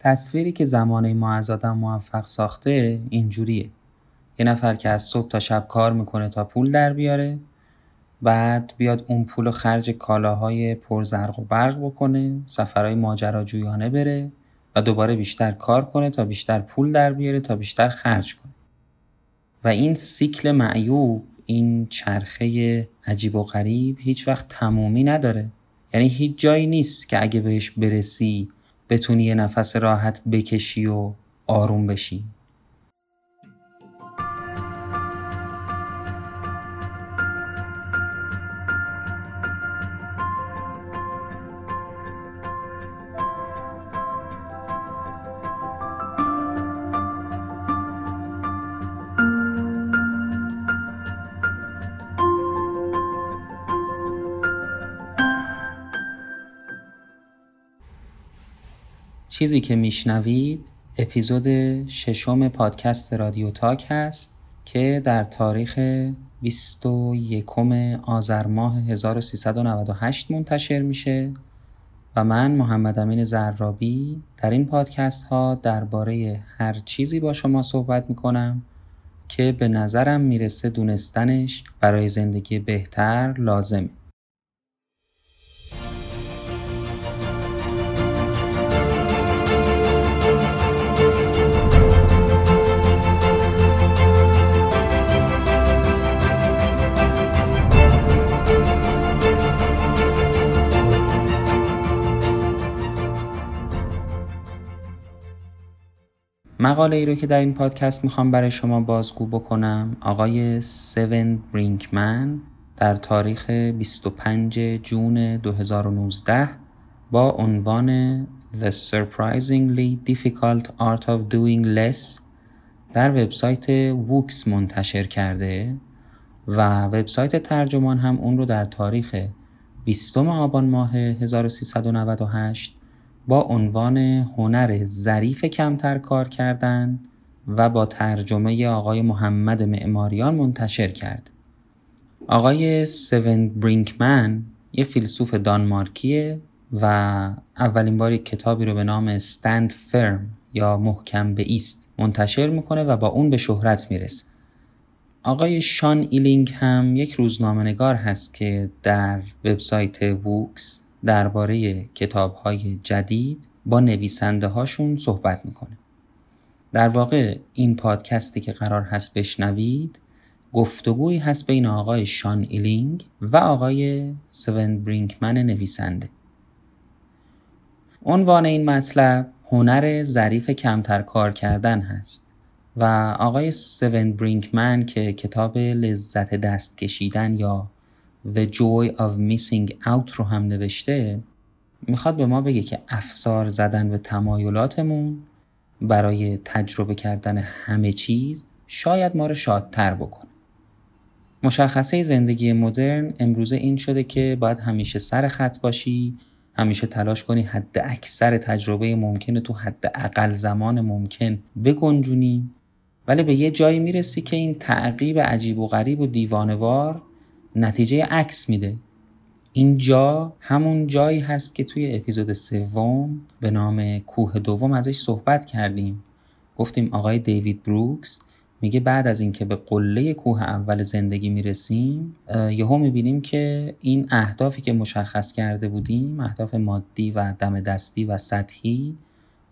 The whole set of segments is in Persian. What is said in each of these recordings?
تصویری که زمانه ما از آدم موفق ساخته اینجوریه. یه نفر که از صبح تا شب کار می‌کنه تا پول در بیاره بعد بیاد اون پول و خرج کالاهای پرزرق و برق بکنه سفرهای ماجراجویانه بره و دوباره بیشتر کار کنه تا بیشتر پول در بیاره تا بیشتر خرج کنه. و این سیکل معیوب این چرخه عجیب و غریب هیچ وقت تمومی نداره. یعنی هیچ جایی نیست که اگه بهش برسی بتونی یه نفس راحت بکشی و آروم بشی. چیزی که میشنوید اپیزود ششم پادکست رادیو تاک هست که در تاریخ 21 آذر ماه 1398 منتشر میشه و من محمد امین زرابی در این پادکست ها درباره هر چیزی با شما صحبت می‌کنم که به نظرم می‌رسه دونستنش برای زندگی بهتر لازمه. مقاله ای رو که در این پادکست می‌خوام برای شما بازگو بکنم آقای سون برینکمن در تاریخ 25 جون 2019 با عنوان The Surprisingly Difficult Art of Doing Less در وبسایت ووکس منتشر کرده و وبسایت ترجمان هم اون رو در تاریخ 20 آبان ماه 1398 با عنوان هنر ظریف کمتر کار کردن و با ترجمه آقای محمد معماریان منتشر کرد. آقای سون برینکمن یه فیلسوف دانمارکیه و اولین باری کتابی رو به نام Stand Firm یا محکم بایست منتشر می‌کنه و با اون به شهرت می‌رسه. آقای شان ایلینگ هم یک روزنامه‌نگار هست که در وبسایت Vox درباره کتاب های جدید با نویسنده هاشون صحبت می‌کنه. در واقع این پادکستی که قرار هست بشنوید گفتگویی هست بین آقای شان ایلینگ و آقای سون برینکمن نویسنده. عنوان این مطلب هنر ظریف کمتر کار کردن هست و آقای سون برینکمن که کتاب لذت دست کشیدن یا The Joy of Missing Out رو هم نوشته می‌خواد به ما بگه که افسار زدن به تمایلاتمون برای تجربه کردن همه چیز شاید ما رو شادتر بکنه. مشخصه زندگی مدرن امروزه این شده که باید همیشه سر خط باشی همیشه تلاش کنی حد اکثر تجربه ممکنه تو حد اقل زمان ممکن بگنجونی. ولی به یه جایی می‌رسی که این تعقیب عجیب و غریب و دیوانوار نتیجه عکس میده. اینجا همون جایی هست که توی اپیزود سوم به نام کوه دوم ازش صحبت کردیم. گفتیم آقای دیوید بروکس میگه بعد از اینکه به قله کوه اول زندگی می‌رسیم یهو می‌بینیم که این اهدافی که مشخص کرده بودیم اهداف مادی و دم دستی و سطحی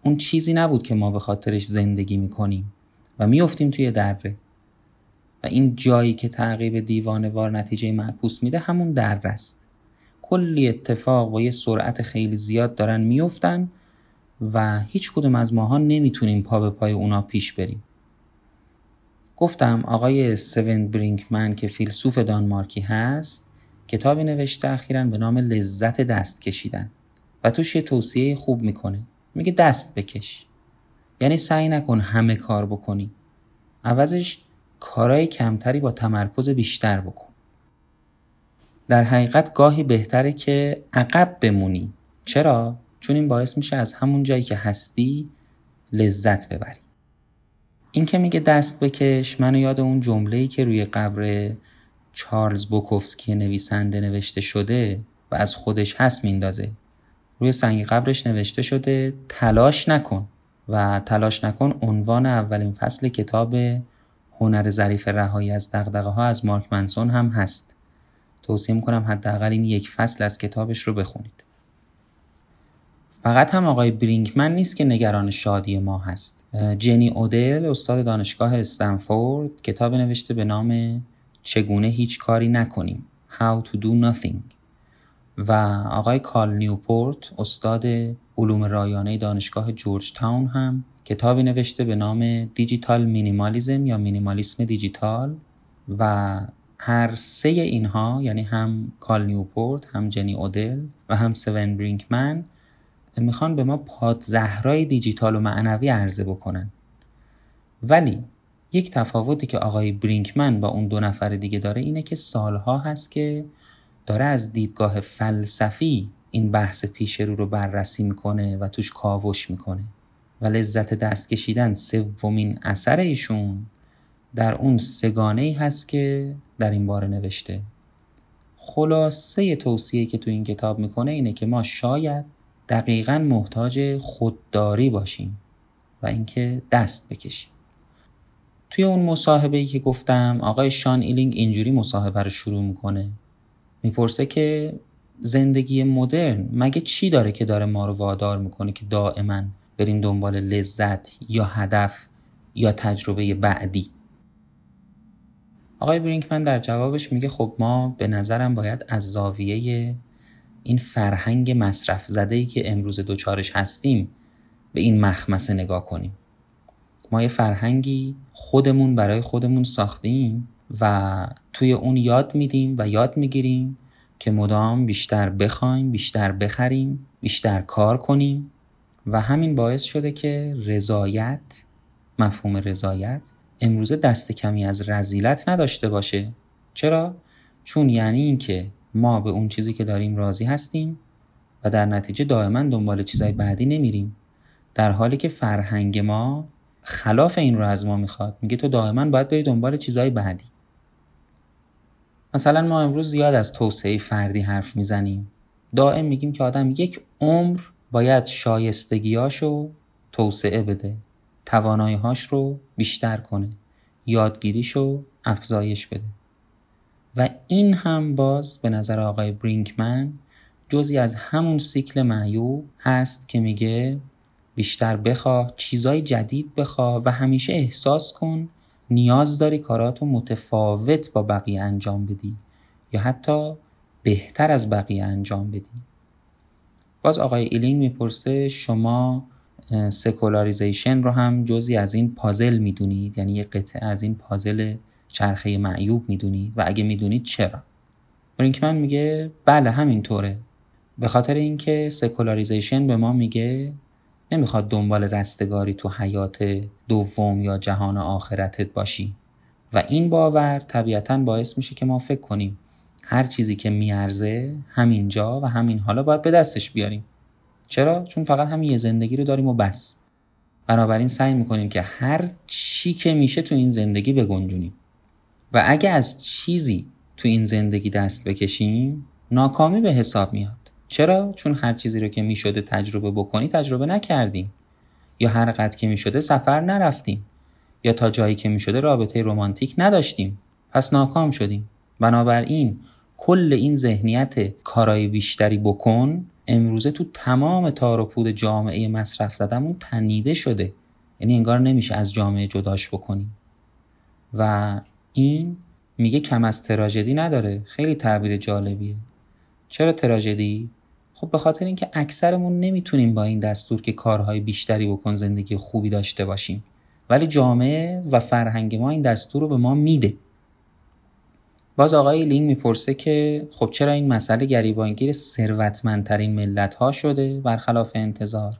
اون چیزی نبود که ما به خاطرش زندگی می‌کنیم. و میفتیم توی دره. و این جایی که تعقیب دیوانوار نتیجه معکوس میده همون در است. کلی اتفاق با یه سرعت خیلی زیاد دارن میفتن و هیچ کدوم از ماها نمی‌تونیم پا به پای اونا پیش بریم. گفتم آقای سون برینکمن که فیلسوف دانمارکی هست کتابی نوشته اخیرا به نام لذت دست کشیدن و توش یه توصیه خوب می‌کنه. میگه دست بکش. یعنی سعی نکن همه کار بکنی. عوضش کارای کمتری با تمرکز بیشتر بکن. در حقیقت گاهی بهتره که عقب بمونی. چرا؟ چون این باعث میشه از همون جایی که هستی لذت ببری. این که میگه دست بکش منو یاد اون جمله‌ای که روی قبر چارلز بوکوفسکی نویسنده نوشته شده و از خودش هست میندازه. روی سنگ قبرش نوشته شده تلاش نکن و تلاش نکن عنوان اولین فصل کتاب هنر ظریف رهایی از دغدغه ها از مارک منسون هم هست. توصیه می‌کنم حداقل این یک فصل از کتابش رو بخونید. فقط هم آقای برینکمن نیست که نگران شادی ما هست. جنی اودل استاد دانشگاه استنفورد کتاب نوشته به نام چگونه هیچ کاری نکنیم. How to do nothing. و آقای کال نیوپورت استاد علوم رایانه دانشگاه جورج تاون هم کتابی نوشته به نام Digital Minimalism یا مینیمالیسم دیجیتال و هر سه اینها یعنی هم کال نیوپورت هم جنی اودل و هم سون برینکمن می‌خوان به ما پادزهرهای دیجیتال و معنوی عرضه بکنن. ولی یک تفاوتی که آقای برینکمن با اون دو نفر دیگه داره اینه که سالها هست که داره از دیدگاه فلسفی این بحث پیش رو رو بررسی می‌کنه و توش کاوش می‌کنه. و لذت دست کشیدن سومین اثر ایشون در اون سگانه ای هست که در این باره نوشته. خلاصه توصیه که تو این کتاب می‌کنه اینه که ما شاید دقیقا محتاج خودداری باشیم و اینکه دست بکشیم. توی اون مصاحبه ای که گفتم آقای شان ایلینگ اینجوری مصاحبه رو شروع می‌کنه. می‌پرسه که زندگی مدرن مگه چی داره که داره ما رو وادار می‌کنه که دائما بریم دنبال لذت یا هدف یا تجربه بعدی؟ آقای برینکمن در جوابش میگه خب ما به نظرم باید از زاویه این فرهنگ مصرف زده ای که امروز دوچارش هستیم به این مخمسه نگاه کنیم. ما یه فرهنگی خودمون برای خودمون ساختیم. و توی اون یاد میدیم و یاد می‌گیریم که مدام بیشتر بخوایم بیشتر بخریم بیشتر کار کنیم و همین باعث شده که رضایت مفهوم رضایت امروزه دست کمی از رزیلت نداشته باشه. چرا؟ چون یعنی اینکه ما به اون چیزی که داریم راضی هستیم و در نتیجه دائما دنبال چیزهای بعدی نمیریم. در حالی که فرهنگ ما خلاف این رو از ما می‌خواد. میگه تو دائما باید بری دنبال چیزهای بعدی. مثلا ما امروز زیاد از توسعه فردی حرف می‌زنیم. دائم میگیم که آدم یک عمر باید شایستگیاشو توسعه بده تواناییهاش رو بیشتر کنه یادگیریشو افزایش بده. و این هم باز به نظر آقای برینکمن جزی از همون سیکل معیوب هست که میگه بیشتر بخواه چیزای جدید بخواه و همیشه احساس کن نیاز داری کاراتو متفاوت با بقیه انجام بدی یا حتی بهتر از بقیه انجام بدی. باز آقای ایلینگ می‌پرسه شما secularization رو هم جزی از این پازل می‌دونید؟ یعنی یه قطعه از این پازل چرخه معیوب می‌دونید؟ و اگه می‌دونید چرا؟ برینکمن میگه بله همینطوره. به خاطر اینکه سکولاریزیشن به ما میگه نمی‌خواد دنبال رستگاری تو حیات دوم یا جهان آخرتت باشی. و این باور طبیعتا باعث میشه که ما فکر کنیم هر چیزی که میارزه همینجا و همین حالا باید به دستش بیاریم. چرا؟ چون فقط همین یه زندگی رو داریم و بس. بنابراین سعی می‌کنیم که هر چی که میشه تو این زندگی بگنجونیم. و اگه از چیزی تو این زندگی دست بکشیم ناکامی به حساب میاد. چرا؟ چون هر چیزی رو که می‌شده تجربه بکنی تجربه نکردیم یا هر قدر که می‌شده سفر نرفتیم. یا تا جایی که می‌شده رابطه رمانتیک نداشتیم. پس ناکام شدیم. بنابراین کل این ذهنیت کارای بیشتری بکن امروزه تو تمام تار و پود جامعه مصرف زدمون تنیده شده. یعنی انگار نمیشه از جامعه جداش بکنیم و این میگه کم از تراژدی نداره. خیلی تعبیر جالبیه. چرا تراژدی؟ خب به خاطر اینکه اکثرمون نمی‌تونیم با این دستور که کارهای بیشتری بکن زندگی خوبی داشته باشیم. ولی جامعه و فرهنگ ما این دستور رو به ما میده. باز آقای لینگ می‌پرسه که خب چرا این مسئله گریبانگیر ثروتمندترین ملت ها شده؟ برخلاف انتظار.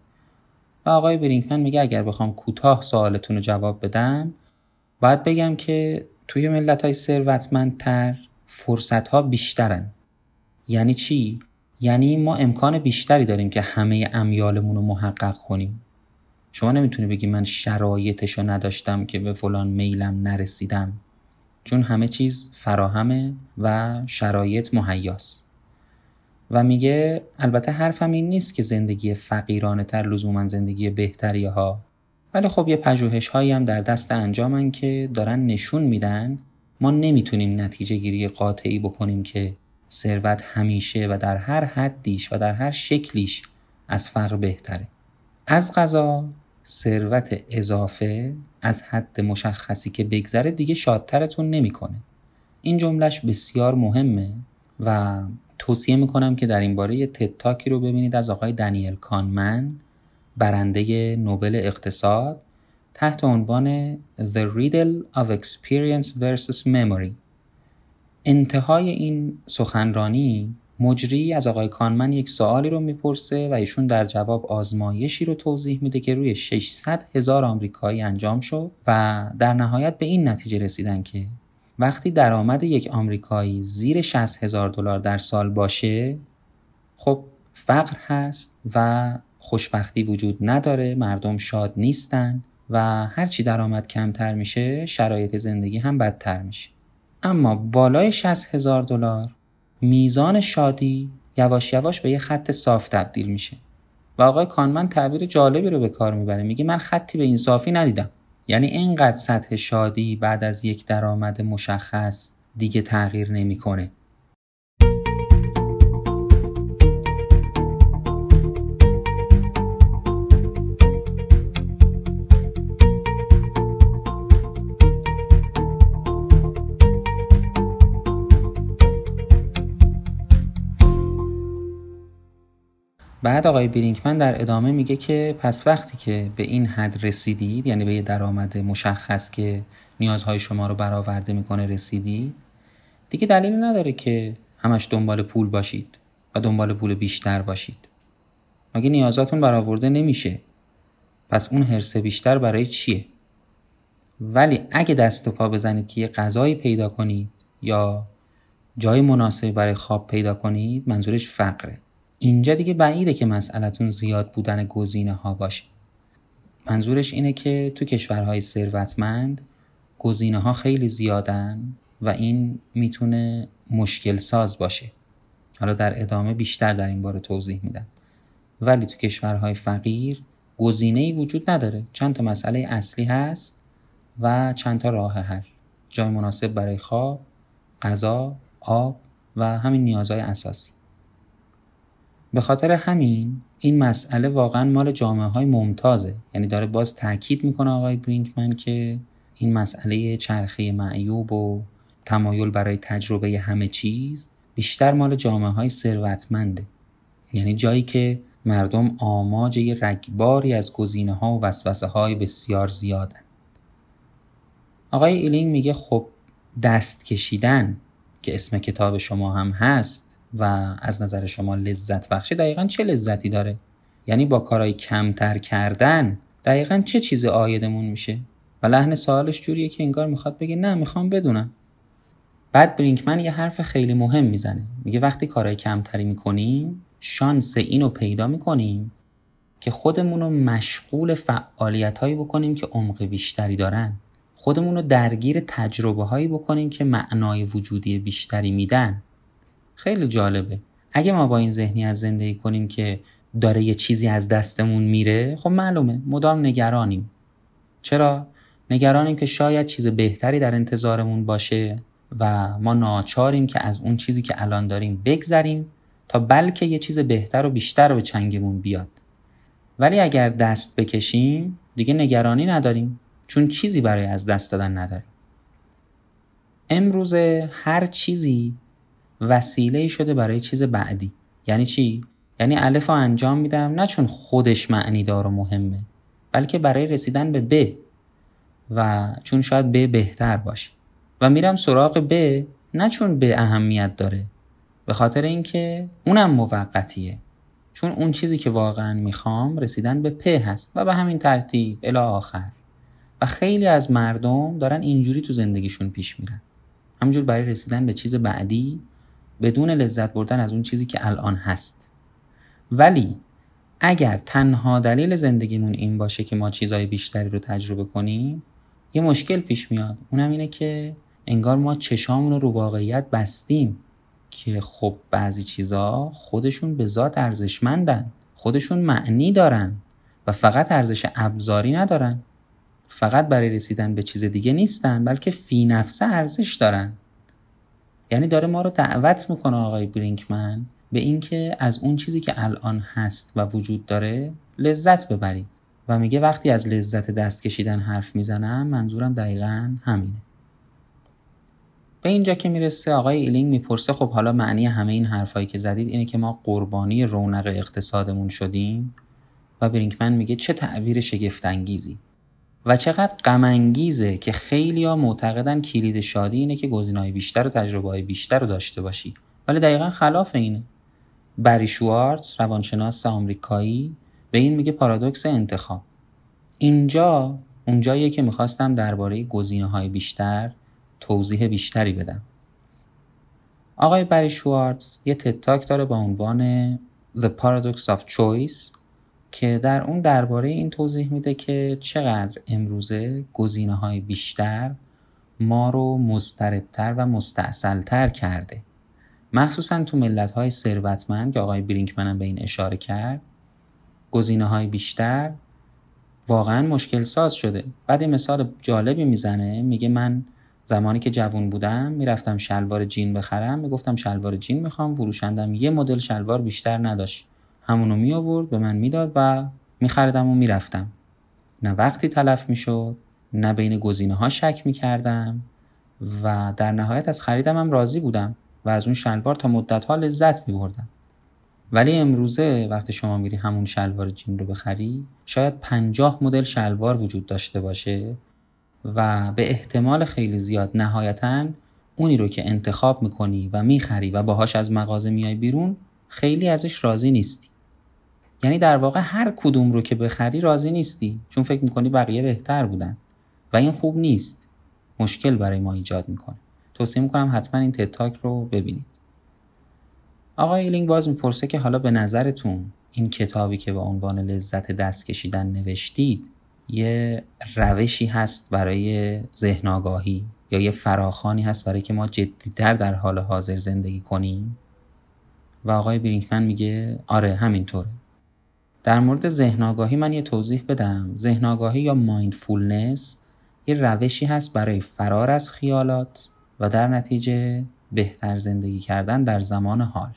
و آقای برینکمن میگه اگر بخوام کوتاه سوالتون رو جواب بدم باید بگم که توی ملت های ثروتمندتر فرصت ها بیشترن. یعنی چی؟ یعنی ما امکان بیشتری داریم که همه امیالمون رو محقق کنیم. شما نمی‌تونی بگی من شرایطش رو نداشتم که به فلان میلم نرسیدم. چون همه چیز فراهمه و شرایط مهیاست. و میگه البته حرفم این نیست که زندگی فقیرانه تر لزوما زندگی بهتری ها ولی خب یه پژوهش هایی هم در دست انجامن که دارن نشون میدن ما نمی‌تونیم نتیجه گیری قاطعی بکنیم که ثروت همیشه و در هر حدیش و در هر شکلیش از فقر بهتره. از غذا ثروت اضافه از حد مشخصی که بگذره دیگه شادترتون نمی‌کنه. این جملهش بسیار مهمه و توصیه می‌کنم که در این باره یه تتاکی رو ببینید از آقای دنیل کانمن برنده نوبل اقتصاد تحت عنوان The Riddle of Experience versus Memory. انتهای این سخنرانی مجری از آقای کانمن یک سوالی رو می‌پرسه و ایشون در جواب آزمایشی رو توضیح میده که روی 600 هزار آمریکایی انجام شد و در نهایت به این نتیجه رسیدن که وقتی درآمد یک آمریکایی زیر 60 هزار دلار در سال باشه خب فقر هست و خوشبختی وجود نداره مردم شاد نیستن و هرچی درآمد کمتر میشه شرایط زندگی هم بدتر میشه. اما بالای 60 هزار دلار میزان شادی یواش یواش به یه خط صاف تبدیل میشه. و آقای کانمن تعبیر جالبی رو به کار می‌بره. میگه من خطی به این صافی ندیدم. یعنی اینقدر سطح شادی بعد از یک درآمد مشخص دیگه تغییر نمی‌کنه. بعد آقای برینکمن در ادامه میگه که پس وقتی که به این حد رسیدید یعنی به یه درآمد مشخص که نیازهای شما رو برآورده می‌کنه رسیدید دیگه دلیلی نداره که همش دنبال پول باشید و دنبال پول بیشتر باشید. مگه نیازاتون برآورده نمیشه؟ پس اون حرسه بیشتر برای چیه؟ ولی اگه دست و پا بزنید که یه غذایی پیدا کنید یا جای مناسبی برای خواب پیدا کنید منظورش فقره. اینجا دیگه بعیده که مسئلتون زیاد بودن گزینه ها باشه. منظورش اینه که تو کشورهای ثروتمند گزینه ها خیلی زیادن و این می‌تونه مشکل ساز باشه. حالا در ادامه بیشتر در این باره توضیح میدم. ولی تو کشورهای فقیر گزینه ای وجود نداره. چند تا مسئله اصلی هست و چند تا راه حل. جای مناسب برای خواب غذا آب و همین نیازهای اساسی. به خاطر همین این مسئله واقعا مال جامعه های ممتازه. یعنی داره باز تاکید می‌کنه آقای برینکمن که این مسئله چرخه معیوب و تمایل برای تجربه همه چیز بیشتر مال جامعه های ثروتمنده. یعنی جایی که مردم آماج یه رگباری از گزینه ها و وسوسه های بسیار زیادن. آقای ایلینگ میگه خب دست کشیدن که اسم کتاب شما هم هست و از نظر شما لذت بخشه دقیقا چه لذتی داره؟ یعنی با کارهای کمتر کردن دقیقا چه چیز آیدمون میشه؟ و لحن سوالش جوریه که انگار می‌خواد بگه نه می‌خوام بدونم. بعد برینکمن یه حرف خیلی مهم می‌زنه. میگه وقتی کارهای کمتری می‌کنیم شانس اینو پیدا می‌کنیم که خودمون رو مشغول فعالیت هایی بکنیم که عمق بیشتری دارن. خودمون رو درگیر تجربه هایی بکنیم که معنای وجودی بیشتری میدن. خیلی جالبه. اگه ما با این ذهنیت زندگی کنیم که داره یه چیزی از دستمون میره خب معلومه. مدام نگرانیم. چرا؟ نگرانیم که شاید چیز بهتری در انتظارمون باشه و ما ناچاریم که از اون چیزی که الان داریم بگذریم تا بلکه یه چیز بهتر و بیشتر به چنگمون بیاد. ولی اگر دست بکشیم دیگه نگرانی نداریم. چون چیزی برای از دست دادن نداریم. امروز هر چیزی وسیله شده برای چیز بعدی. یعنی چی؟ یعنی الف رو انجام میدم نه چون خودش معنی دار و مهمه بلکه برای رسیدن به ب. و چون شاید ب بهتر باشه. و میرم سراغ ب نه چون به اهمیت داره. به خاطر اینکه اونم موقتیه. چون اون چیزی که واقعا می‌خوام رسیدن به پ هست و به همین ترتیب الی آخر. و خیلی از مردم دارن اینجوری تو زندگیشون پیش میرن. همجور برای رسیدن به چیز بعدی بدون لذت بردن از اون چیزی که الان هست. ولی اگر تنها دلیل زندگیمون این باشه که ما چیزهای بیشتری رو تجربه کنیم یه مشکل پیش میاد. اونم اینه که انگار ما چشامون رو واقعیت بستیم که خب بعضی چیزا خودشون به ذات ارزشمندن خودشون معنی دارن و فقط ارزش ابزاری ندارن. فقط برای رسیدن به چیز دیگه نیستن بلکه فی نفسه ارزش دارن. یعنی داره ما رو دعوت می‌کنه آقای برینکمن به اینکه از اون چیزی که الان هست و وجود داره لذت ببرید. و میگه وقتی از لذت دست کشیدن حرف می‌زنم منظورم دقیقا همینه. به اینجا که می‌رسه آقای ایلینگ می‌پرسه خب حالا معنی همه این حرفایی که زدید اینه که ما قربانی رونق اقتصادمون شدیم؟ و برینکمن میگه چه تعبیر شگفتانگیزی. و چقدر غم که خیلی ها معتقدن کلید شادی اینه که گزینه‌های بیشتر و تجربه بیشتر رو داشته باشی. ولی دقیقا خلاف اینه. بری شوارتز روانشناس آمریکایی به این میگه پارادوکس انتخاب. اینجا اونجاییه که می‌خواستم درباره گزینه های بیشتر توضیح بیشتری بدم. آقای بری شوارتز یه تتاک داره با عنوان The Paradox of Choice. که در اون درباره این توضیح میده که چقدر امروزه گزینه های بیشتر ما رو مضطربتر و مستاصلتر کرده. مخصوصا تو ملت های ثروتمند که آقای برینکمن هم به این اشاره کرد گزینه های بیشتر واقعا مشکل ساز شده. بعد این مثال جالبی می‌زنه میگه من زمانی که جوون بودم می‌رفتم شلوار جین بخرم می‌گفتم شلوار جین می‌خوام فروشندم یه مدل شلوار بیشتر نداشت. همونو می آورد به من می‌داد و میخریدم و می‌رفتم نه وقتی تلف می‌شد نه بین گزینه ها شک می‌کردم و در نهایت از خریدم هم راضی بودم و از اون شلوار تا مدت ها لذت میبردم ولی امروزه وقتی شما میری همون شلوار جین رو بخری شاید پنجاه مدل شلوار وجود داشته باشه و به احتمال خیلی زیاد نهایتا اونی رو که انتخاب می‌کنی و می‌خری و باهاش از مغازه میای بیرون خیلی ازش راضی نیستی. یعنی در واقع هر کدوم رو که بخری راضی نیستی چون فکر می‌کنی بقیه بهتر بودن. و این خوب نیست. مشکل برای ما ایجاد می‌کنه. توصیه می‌کنم حتما این TED Talk رو ببینید. آقای ایلینگ باز می‌پرسه که حالا به نظرتون این کتابی که به عنوان لذت دست کشیدن نوشتید یه روشی هست برای ذهن آگاهی یا یه فراخوانی هست برای که ما جدیتر در حال حاضر زندگی کنیم؟ و آقای برینکمن میگه آره همینطوره. در مورد ذهن آگاهی من یه توضیح بدم. ذهن آگاهی یا mindfulness یه روشی هست برای فرار از خیالات و در نتیجه بهتر زندگی کردن در زمان حال.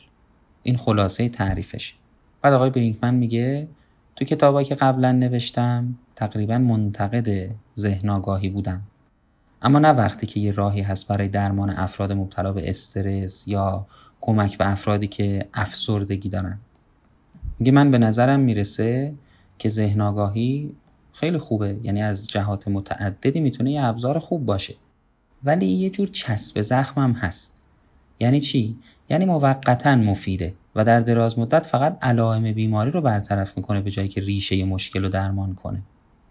این خلاصه تعریفشه. بعد آقای برینکمن میگه تو کتابایی که قبلا نوشتم تقریبا منتقد ذهن آگاهی بودم. اما نه وقتی که یه راهی هست برای درمان افراد مبتلا به استرس یا کمک به افرادی که افسردگی دارن. میگه من به نظرم می‌رسه که ذهن آگاهی خیلی خوبه. یعنی از جهات متعددی می‌تونه یه ابزار خوب باشه. ولی یه جور چسب زخم هم هست. یعنی چی؟ یعنی موقتا مفیده و در دراز مدت فقط علائم بیماری رو برطرف می‌کنه به جایی که ریشه مشکل رو درمان کنه.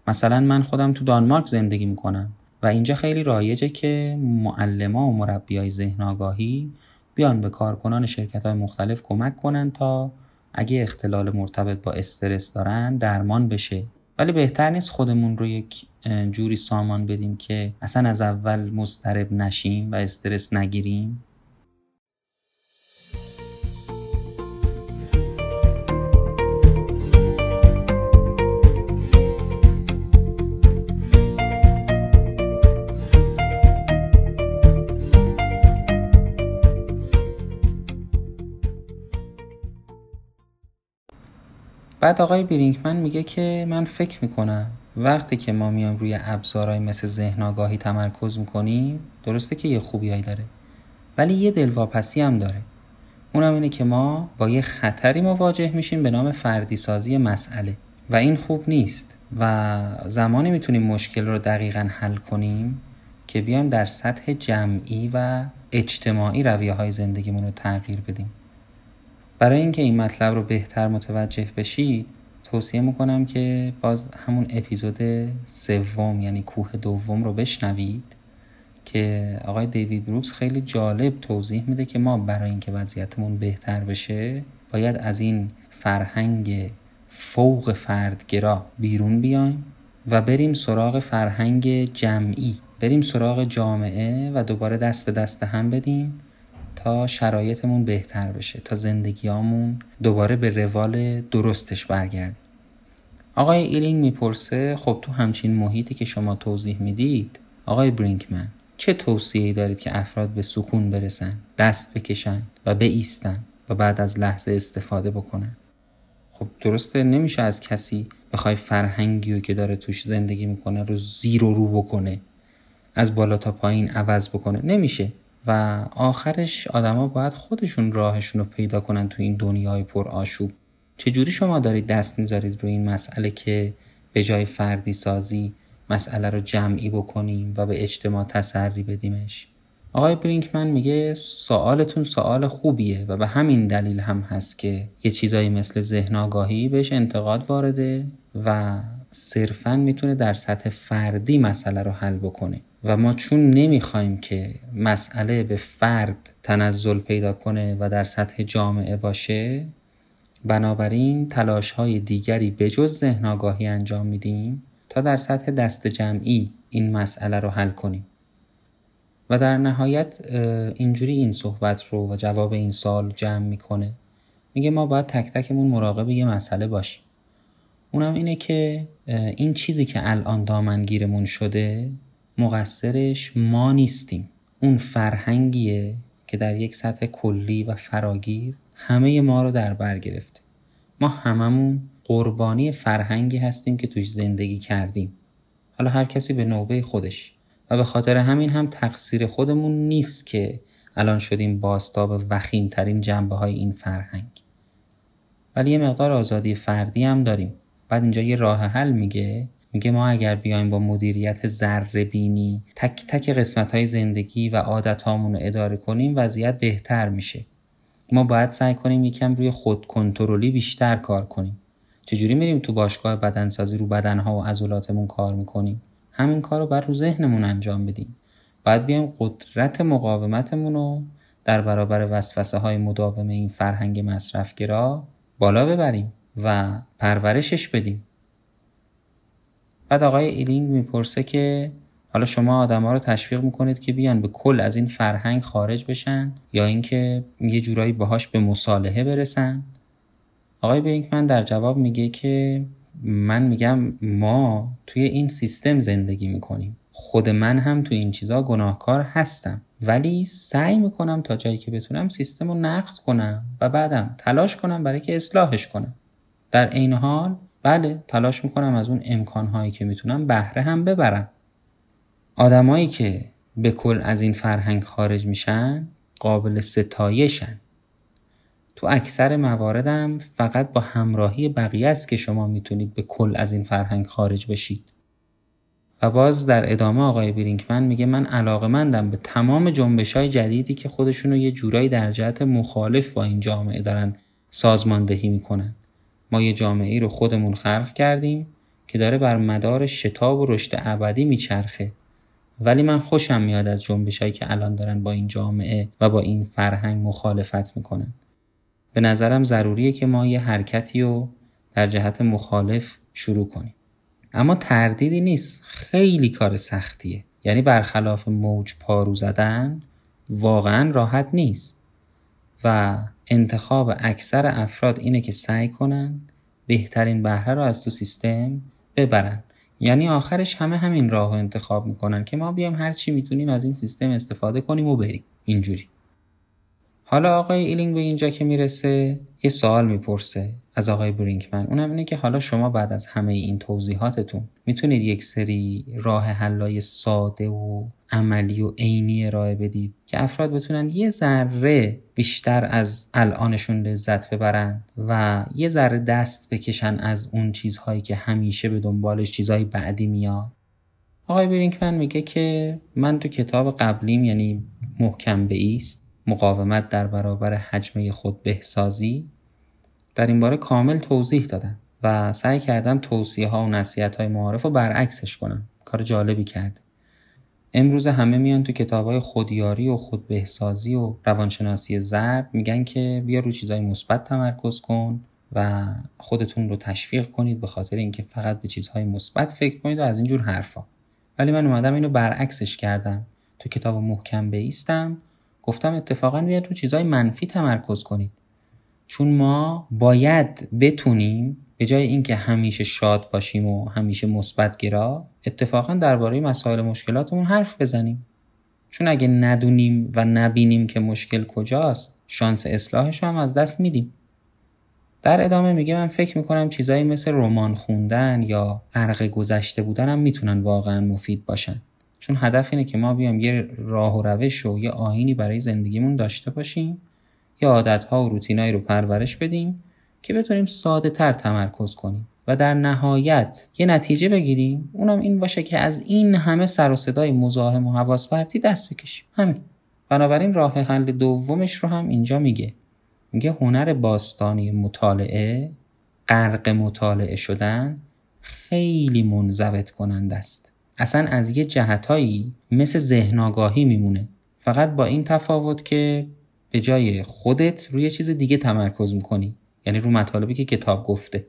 مثلا من خودم تو دانمارک زندگی می‌کنم و اینجا خیلی رایجه که معلما و مربیای ذهن آگاهی بیان به کارکنان شرکت های مختلف کمک کنن تا اگه اختلال مرتبط با استرس دارن درمان بشه. ولی بهتر نیست خودمون رو یک جوری سامان بدیم که اصلا از اول مضطرب نشیم و استرس نگیریم؟ بعد آقای برینکمن میگه که من فکر می‌کنم وقتی که ما میام روی ابزارهای مثل ذهن آگاهی تمرکز می‌کنیم درسته که یه خوبیایی داره ولی یه دلواپسی هم داره. اونم اینه که ما با یه خطری مواجه میشیم به نام فردی سازی مسئله. و این خوب نیست. و زمانی می‌تونیم مشکل رو دقیقا حل کنیم که بیایم در سطح جمعی و اجتماعی رویه های زندگیمون رو تغییر بدیم. برای اینکه این مطلب رو بهتر متوجه بشید توصیه می‌کنم که باز همون اپیزود سوم یعنی کوه دوم رو بشنوید که آقای دیوید بروکس خیلی جالب توضیح میده که ما برای اینکه وضعیتمون بهتر بشه باید از این فرهنگ فوق فردگرا بیرون بیایم و بریم سراغ فرهنگ جمعی بریم سراغ جامعه و دوباره دست به دست هم بدیم. تا شرایطمون بهتر بشه تا زندگیامون دوباره به روال درستش برگرده آقای ایلینگ می‌پرسه خب تو همچین محیطی که شما توضیح می‌دید آقای برینکمن چه توصیه‌ای دارید که افراد به سکون برسن دست بکشن و بایستن و و از لحظه استفاده بکنن؟ خب درسته نمیشه از کسی بخوای فرهنگی رو که داره توش زندگی می‌کنه رو زیر و رو بکنه از بالا تا پایین عوض بکنه. نمیشه. و آخرش آدما باید خودشون راهشون رو پیدا کنن تو این دنیای پر آشوب. چجوری شما دارید دست می‌ذارید روی این مسئله که به جای فردی سازی مسئله رو جمعی بکنیم و به اجتماع تسری بدیمش؟ آقای برینکمن میگه سوالتون سوال خوبیه و به همین دلیل هم هست که یه چیزایی مثل ذهن آگاهی بهش انتقاد وارده و صرفا می‌تونه در سطح فردی مسئله رو حل بکنه. و ما چون نمی‌خوایم که مسئله به فرد تنزل پیدا کنه و در سطح جامعه باشه بنابراین تلاش های دیگری به جز ذهن آگاهی انجام میدیم تا در سطح دست جمعی این مسئله رو حل کنیم. و در نهایت اینجوری این صحبت رو و جواب این سال جمع می‌کنه. میگه ما باید تک تکمون مراقب یه مسئله باشیم. اونم اینه که این چیزی که الان دامنگیرمون شده مقصرش ما نیستیم. اون فرهنگیه که در یک سطح کلی و فراگیر همه ما رو در بر گرفته. ما هممون قربانی فرهنگی هستیم که توش زندگی کردیم. حالا هر کسی به نوبه خودش. و به خاطر همین هم تقصیر خودمون نیست که الان شدیم باستاب وخیم ترین جنبه های این فرهنگ. ولی یه مقدار آزادی فردی هم داریم. بعد اینجا یه راه حل میگه. میگه ما اگر بیایم با مدیریت ذره بینی تک تک قسمت های زندگی و عادت رو اداره کنیم وضعیت بهتر میشه. ما باید سعی کنیم یکم روی خود کنترلی بیشتر کار کنیم. چجوری میریم تو باشگاه بدنسازی رو بدنها و عضلاتمون کار می‌کنیم؟ همین کار رو بر رو ذهنمون انجام بدیم. باید بیایم قدرت مقاومتمون رو در برابر وسوسه های مداوم این فرهنگ مصرفگرا بالا ببریم. و پرورشش بدیم. بعد آقای ایلینگ می‌پرسه که حالا شما آدما رو تشویق می‌کنید که بیان به کل از این فرهنگ خارج بشن یا اینکه یه جورایی باهاش به مصالحه برسن؟ آقای برینکمن در جواب میگه که من میگم ما توی این سیستم زندگی می‌کنیم. خود من هم توی این چیزا گناهکار هستم. ولی سعی می‌کنم تا جایی که بتونم سیستم رو نقد کنم و بعدم تلاش کنم برای که اصلاحش کنم. در عین حال بله تلاش می‌کنم از اون امکانهایی که می‌تونم بهره هم ببرم. آدمایی که به کل از این فرهنگ خارج میشن قابل ستایشن. تو اکثر مواردم فقط با همراهی بقیه است که شما می‌تونید به کل از این فرهنگ خارج بشید. و باز در ادامه آقای برینکمن میگه من علاقه مندم به تمام جنبش های جدیدی که خودشونو یه جورایی در جهت مخالف با این جامعه دارن سازماندهی می‌کنن. ما یه جامعه ای رو خودمون خلق کردیم که داره بر مدار شتاب و رشد ابدی میچرخه. ولی من خوشم میاد از جنبش که الان دارن با این جامعه و با این فرهنگ مخالفت می‌کنن. به نظرم ضروریه که ما یه حرکتی رو در جهت مخالف شروع کنیم. اما تردیدی نیست. خیلی کار سختیه. یعنی برخلاف موج پارو زدن واقعا راحت نیست. و انتخاب اکثر افراد اینه که سعی کنن بهترین بهره رو از تو سیستم ببرن. یعنی آخرش همه همین راه رو انتخاب می‌کنن که ما بیایم هر چی می‌تونیم از این سیستم استفاده کنیم و بریم. اینجوری. حالا آقای ایلینگ به اینجا که می‌رسه یه سوال می‌پرسه. از آقای برینکمن اونم اینه که حالا شما بعد از همه این توضیحاتتون می‌تونید یک سری راه حلای ساده و عملی و عینی ارائه بدید که افراد بتونن یه ذره بیشتر از الانشون لذت ببرن و یه ذره دست بکشن از اون چیزهایی که همیشه به دنبالش چیزهای بعدی میاد. آقای برینکمن میگه که من تو کتاب قبلیم یعنی محکم به ایست مقاومت در برابر حجمه خود بهسازی در این باره کامل توضیح دادم و سعی کردم توصیه ها و نصیحت های معارف رو برعکسش کنم. کار جالبی کرده امروز همه میان تو کتاب های خودیاری و خودبهسازی و روانشناسی زرد میگن که بیا رو چیزهای مثبت تمرکز کن و خودتون رو تشویق کنید به خاطر اینکه فقط به چیزهای مثبت فکر کنید و از اینجور حرفا. ولی من اومدم اینو برعکسش کردم. تو کتاب محکم بیستم گفتم اتفاقا بیاید رو چیزهای منفی تمرکز کنید. چون ما باید بتونیم به جای اینکه همیشه شاد باشیم و همیشه مثبت گرا اتفاقا درباره مسائل مشکلاتمون حرف بزنیم. چون اگه ندونیم و نبینیم که مشکل کجاست شانس اصلاحش هم از دست میدیم. در ادامه میگه من فکر می‌کنم چیزایی مثل رمان خوندن یا غرق گذشته بودن هم می‌تونن واقعا مفید باشن. چون هدف اینه که ما بیام یه راه و روش و یه آینی برای زندگیمون داشته باشیم یا عادتها و روتینایی رو پرورش بدیم که بتونیم ساده تر تمرکز کنیم و در نهایت یه نتیجه بگیریم. اونم این باشه که از این همه سر و صدای مزاحم و حواس پرتی دست بکشیم. همین. بنابراین راه حل دومش رو هم اینجا میگه. میگه هنر باستانی مطالعه غرق مطالعه شدن خیلی منضبط کننده است. اصلا از یه جهتایی مثل ذهن آگاهی میمونه. فقط با این تفاوت که به جای خودت روی چیز دیگه تمرکز می‌کنی. یعنی رو مطالبی که کتاب گفته.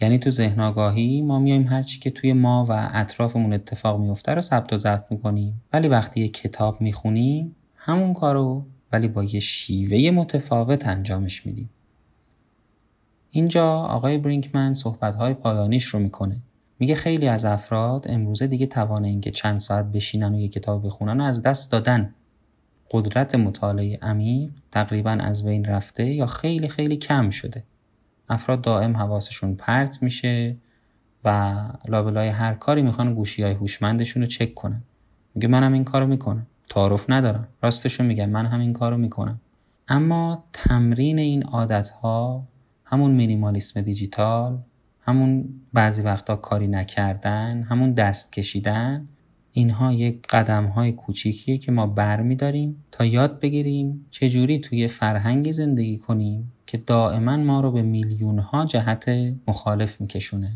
یعنی تو ذهن آگاهی ما میایم هرچی که توی ما و اطرافمون اتفاق میفته رو ثبت و ضبط می‌کنیم. ولی وقتی یه کتاب می‌خونیم همون کارو ولی با یه شیوه متفاوت انجامش میدیم. اینجا آقای برینکمن صحبتهای پایانیش رو می‌کنه. میگه خیلی از افراد امروزه دیگه توان اینکه چند ساعت بشینن و یه کتاب بخونن و از دست دادن. قدرت مطالعه عمیق تقریبا از بین رفته یا خیلی خیلی کم شده. افراد دائم حواسشون پرت میشه و لابلای هر کاری می‌خوان گوشی های هوشمندشون رو چک کنن. میگه منم این کارو می‌کنم. تعارف ندارم. راستشو میگم. من هم این کارو می‌کنم. اما تمرین این عادت ها همون مینیمالیسم دیجیتال همون بعضی وقتا کاری نکردن همون دست کشیدن اینها یک قدم های کوچیکیه که ما برمیداریم تا یاد بگیریم چجوری توی فرهنگی زندگی کنیم که دائما ما رو به میلیون ها جهت مخالف میکشونه.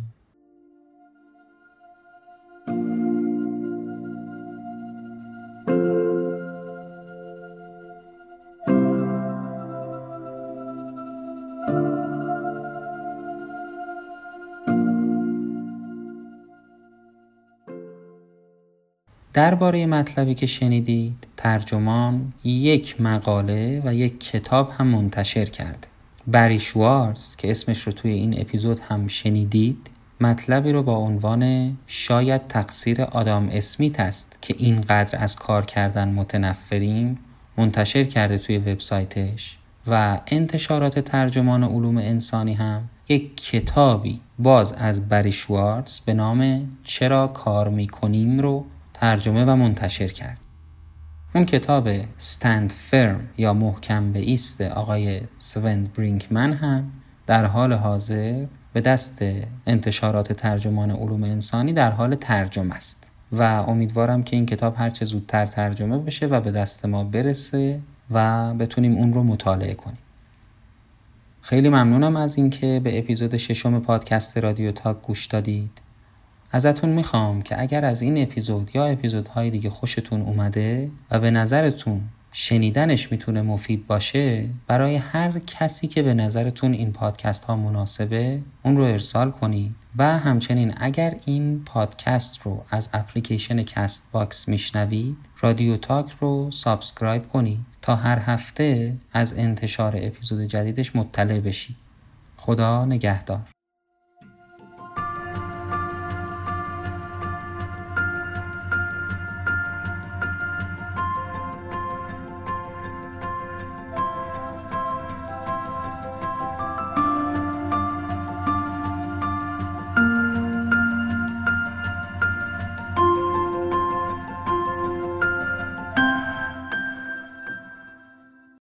درباره مطلبی که شنیدید ترجمان یک مقاله و یک کتاب هم منتشر کرده. بری شوارز که اسمش رو توی این اپیزود هم شنیدید مطلبی رو با عنوان شاید تقصیر آدام اسمیت است که اینقدر از کار کردن متنفریم منتشر کرده توی وبسایتش و انتشارات ترجمان علوم انسانی هم یک کتابی باز از بری شوارز به نام چرا کار می‌کنیم رو ترجمه و منتشر کرد. اون کتاب ستند فرم یا محکم به ایست آقای سوند برینکمن هم در حال حاضر به دست انتشارات ترجمان علوم انسانی در حال ترجمه است و امیدوارم که این کتاب هرچه زودتر ترجمه بشه و به دست ما برسه و بتونیم اون رو مطالعه کنیم. خیلی ممنونم از اینکه به اپیزود ششم پادکست رادیو تاک گوش دادید. ازتون می‌خوام که اگر از این اپیزود یا اپیزودهای دیگه خوشتون اومده و به نظرتون شنیدنش می‌تونه مفید باشه برای هر کسی که به نظرتون این پادکست ها مناسبه اون رو ارسال کنید. و همچنین اگر این پادکست رو از اپلیکیشن کست باکس میشنوید رادیو تاک رو subscribe کنید تا هر هفته از انتشار اپیزود جدیدش مطلع بشید. خدا نگهدار.